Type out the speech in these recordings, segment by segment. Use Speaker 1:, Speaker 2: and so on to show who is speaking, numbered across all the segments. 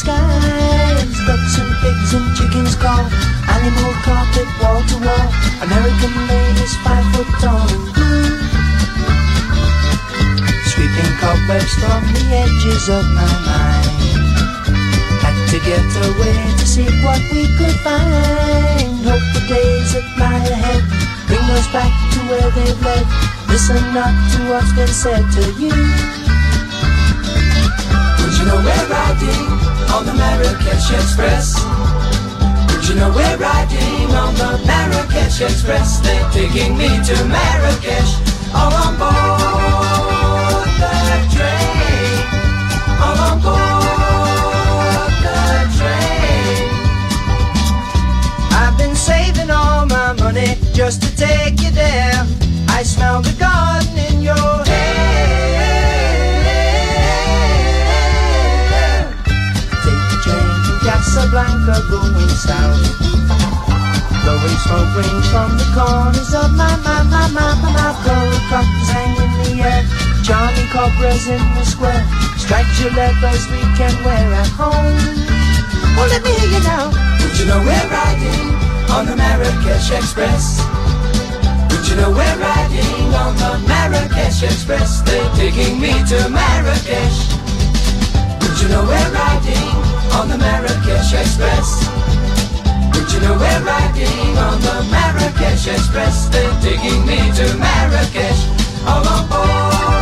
Speaker 1: Ducks and pigs and chickens call. Animal carpet wall to wall. American ladies five foot tall. Sweeping cobwebs from the edges of my mind. Had to get away to see what we could find. Hope the days that lie ahead bring us back to where they've led. Listen not to what's been said to you. Know we're riding on the Marrakesh Express? Would you know we're riding on the Marrakesh Express? They're taking me to Marrakesh, oh, all on board the train, oh, all on board the train. I've been saving all my money just to take you there. I smell the garden in your hair. Casablanca going south. Blowing smoke rings from the corners of my, my, my, my, my. Gold clockers hang in the air. Charming cobras in the square. Striped djellabas we can wear at home. Well, let me hear you now. Would you know we're riding on the Marrakesh Express? Would you know we're riding on the Marrakesh Express? They're taking me to Marrakesh. Would you know we're riding on the Marrakesh Express? Would you know we're riding on the Marrakesh Express? They're taking me to Marrakesh. All on board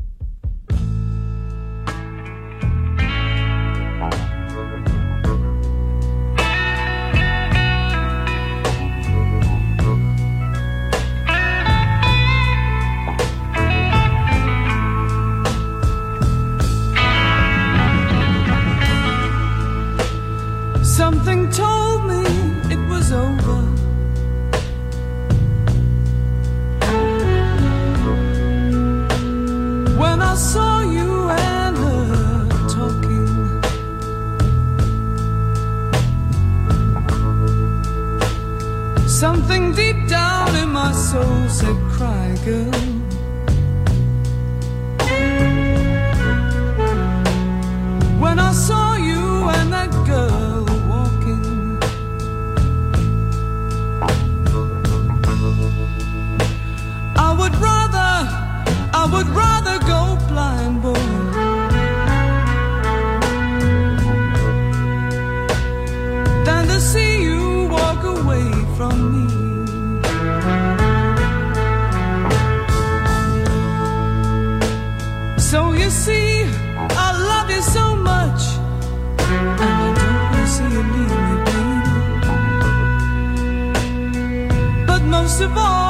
Speaker 2: Something deep down in my soul said, Cry, girl. When I saw But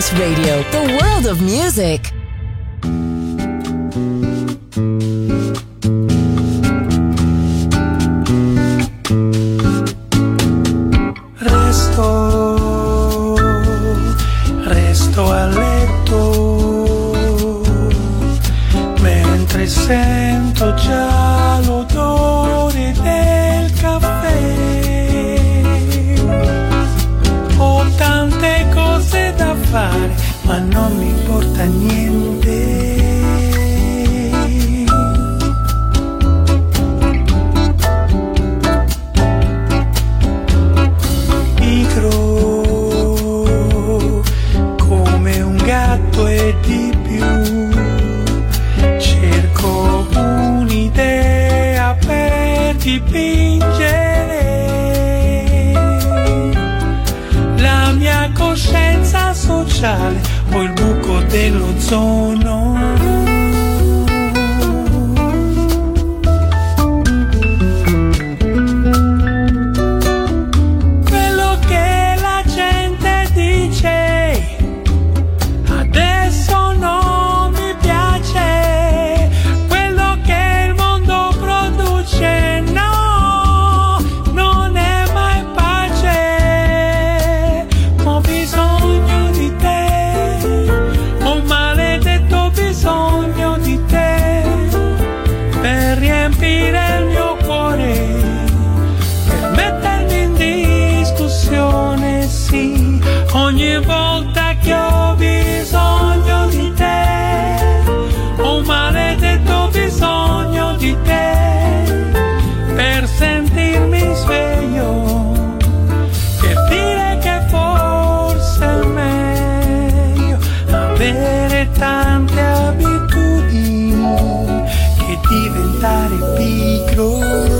Speaker 3: Radio, the world of music.
Speaker 4: Resto, resto a letto mentre sei. and yeah. avere tante abitudini che diventare pigro.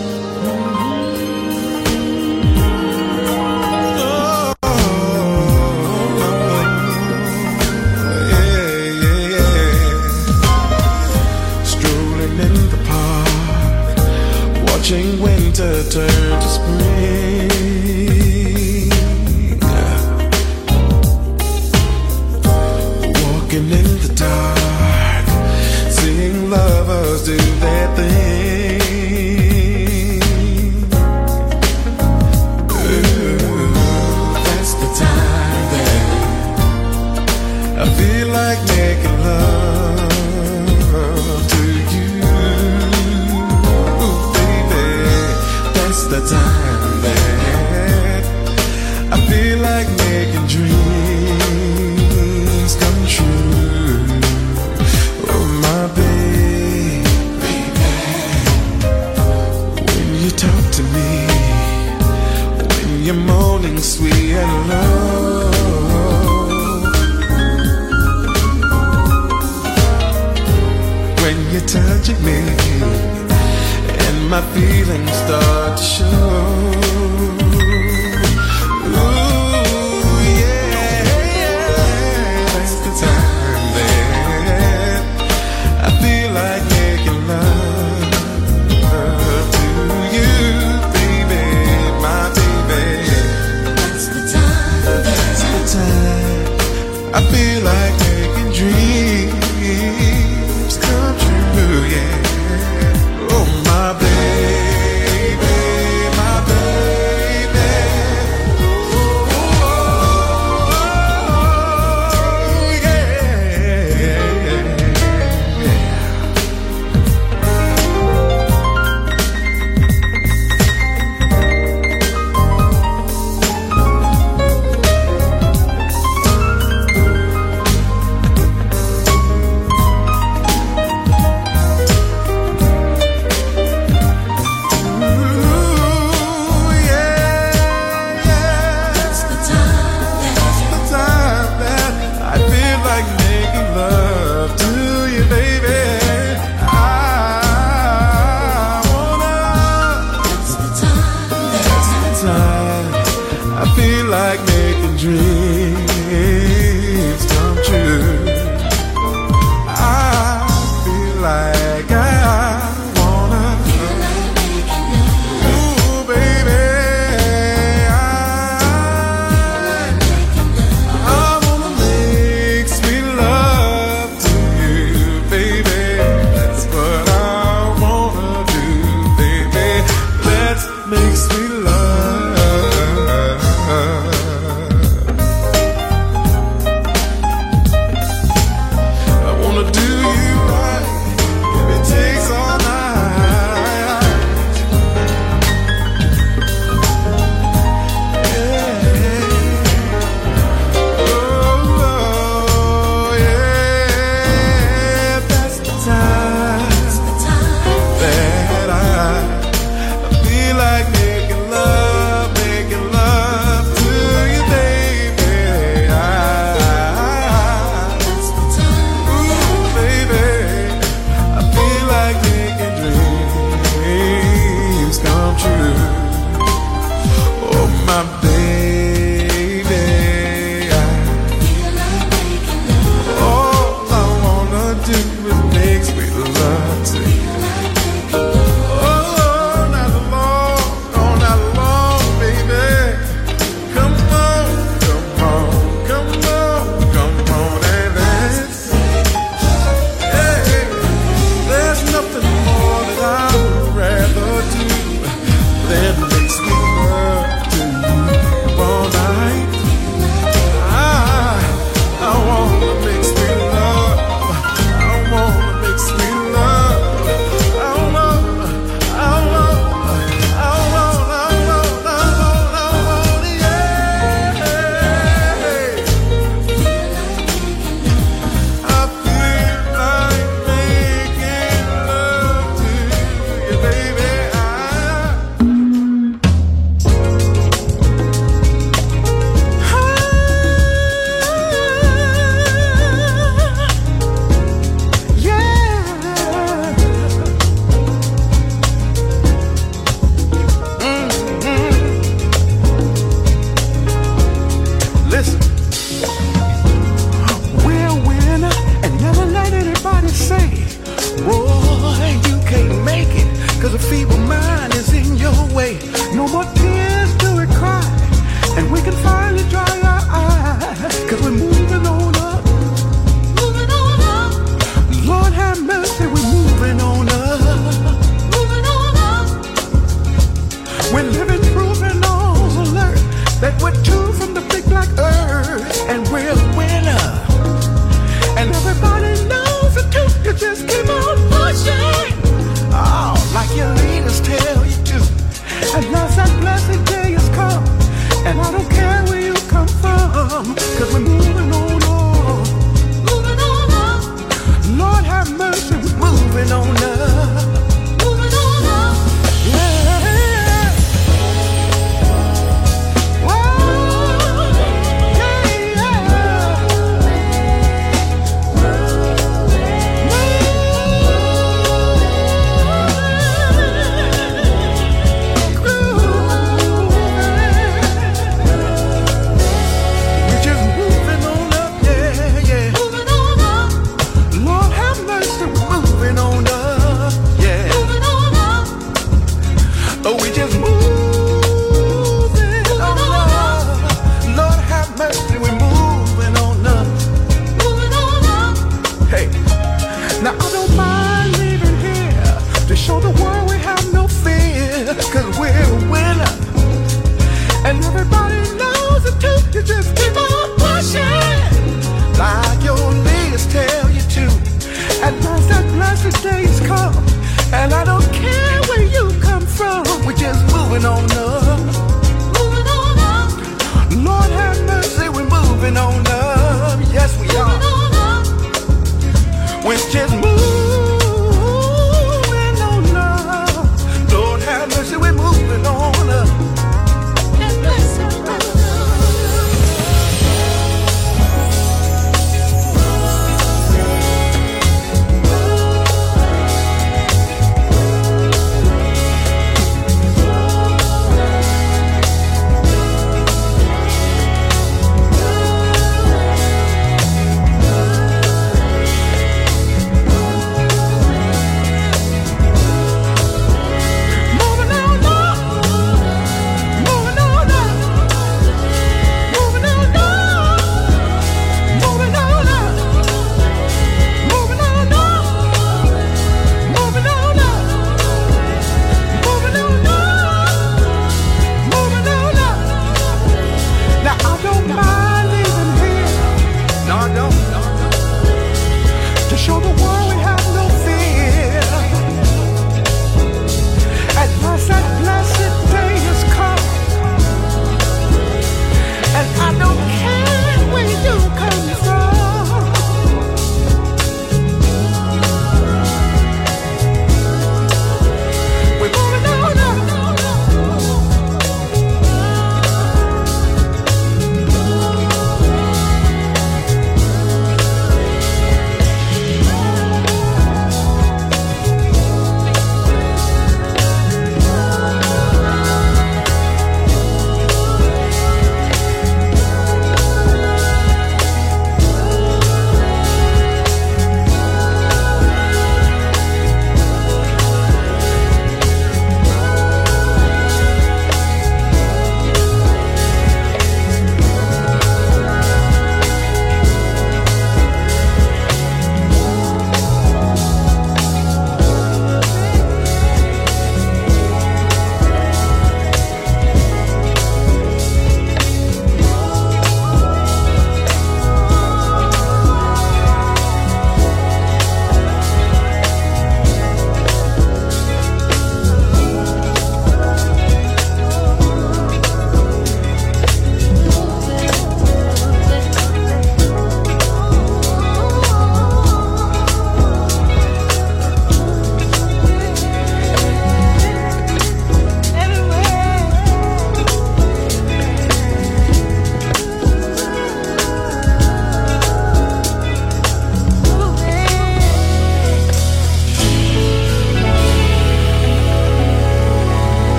Speaker 5: watching winter turn to spring. you're moaning sweet and low. When you're touching me, and my feelings start to show.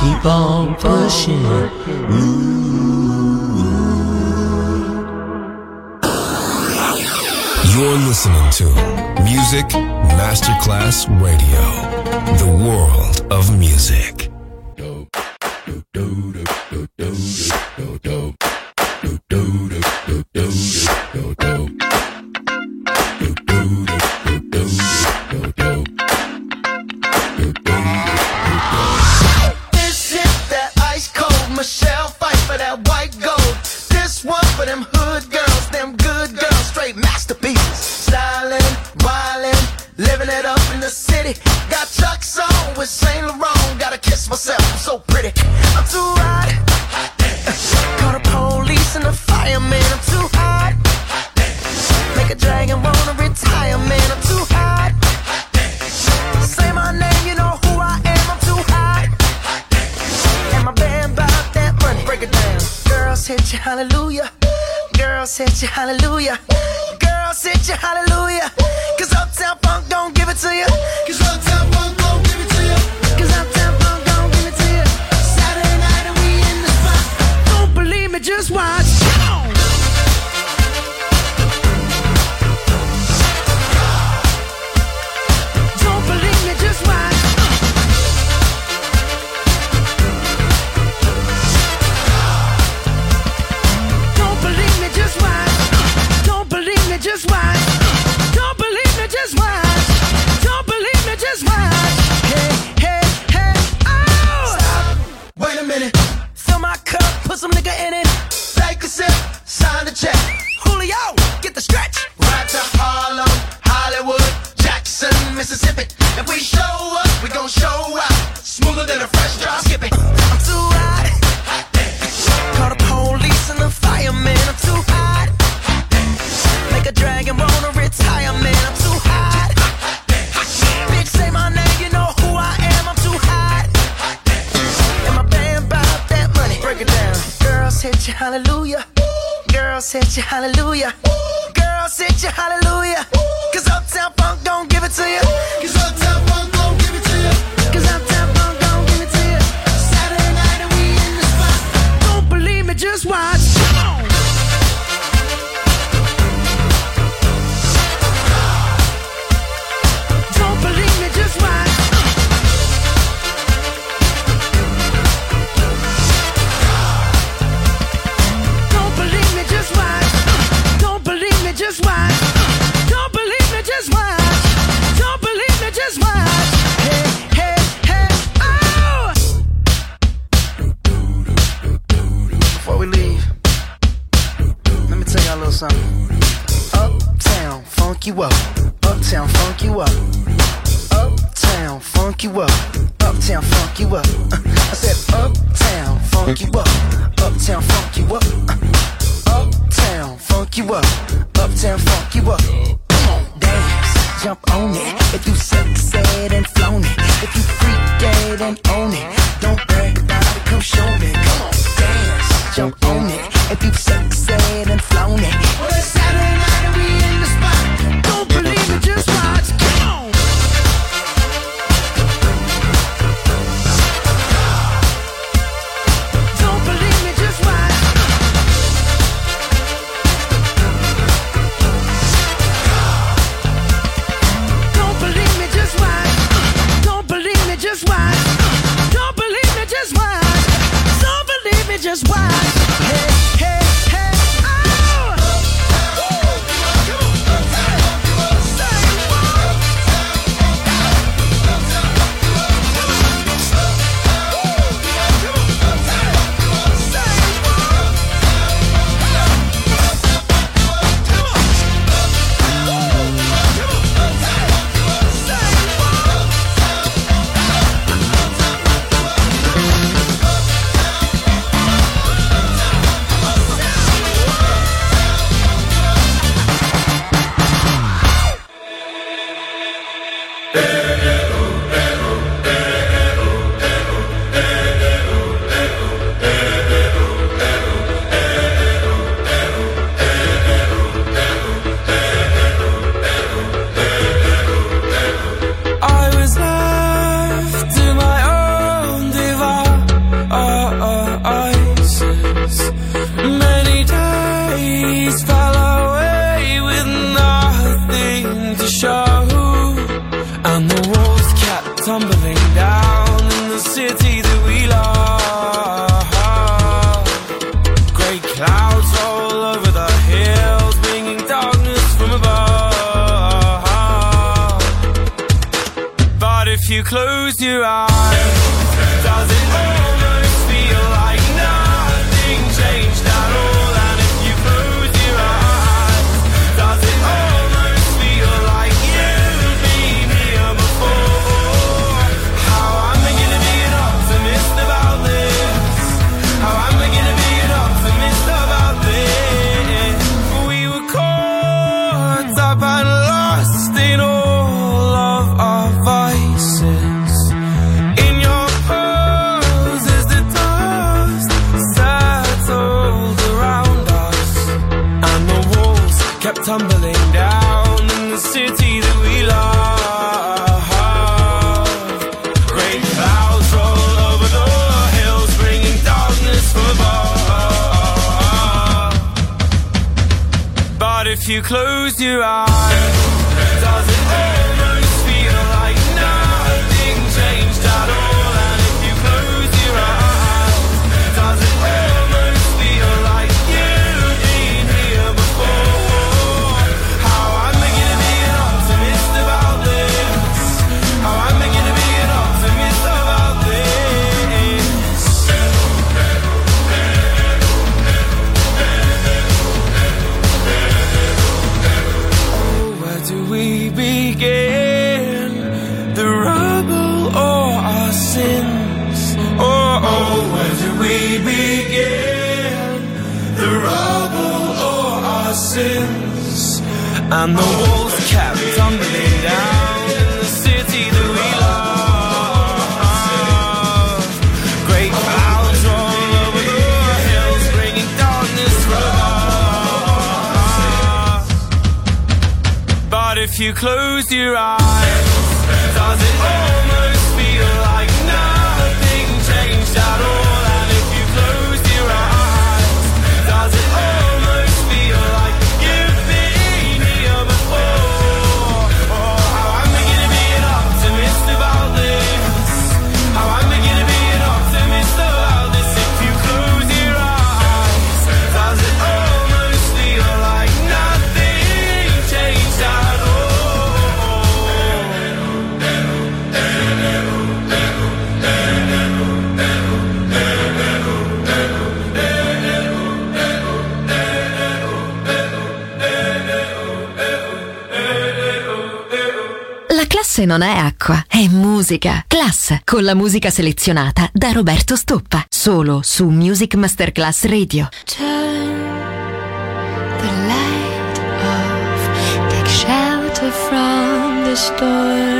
Speaker 6: Keep on pushing.
Speaker 7: You're listening to Music Masterclass Radio, the world of music.
Speaker 8: Sexed and flown. it, you close your eyes? Does it you close your eyes. you close your eyes.
Speaker 9: classe non è acqua, è musica. Class, con la musica selezionata da Roberto Stoppa, solo su Music Masterclass Radio.
Speaker 10: Turn the light off, take shelter from the storm.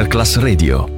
Speaker 11: Masterclass Radio.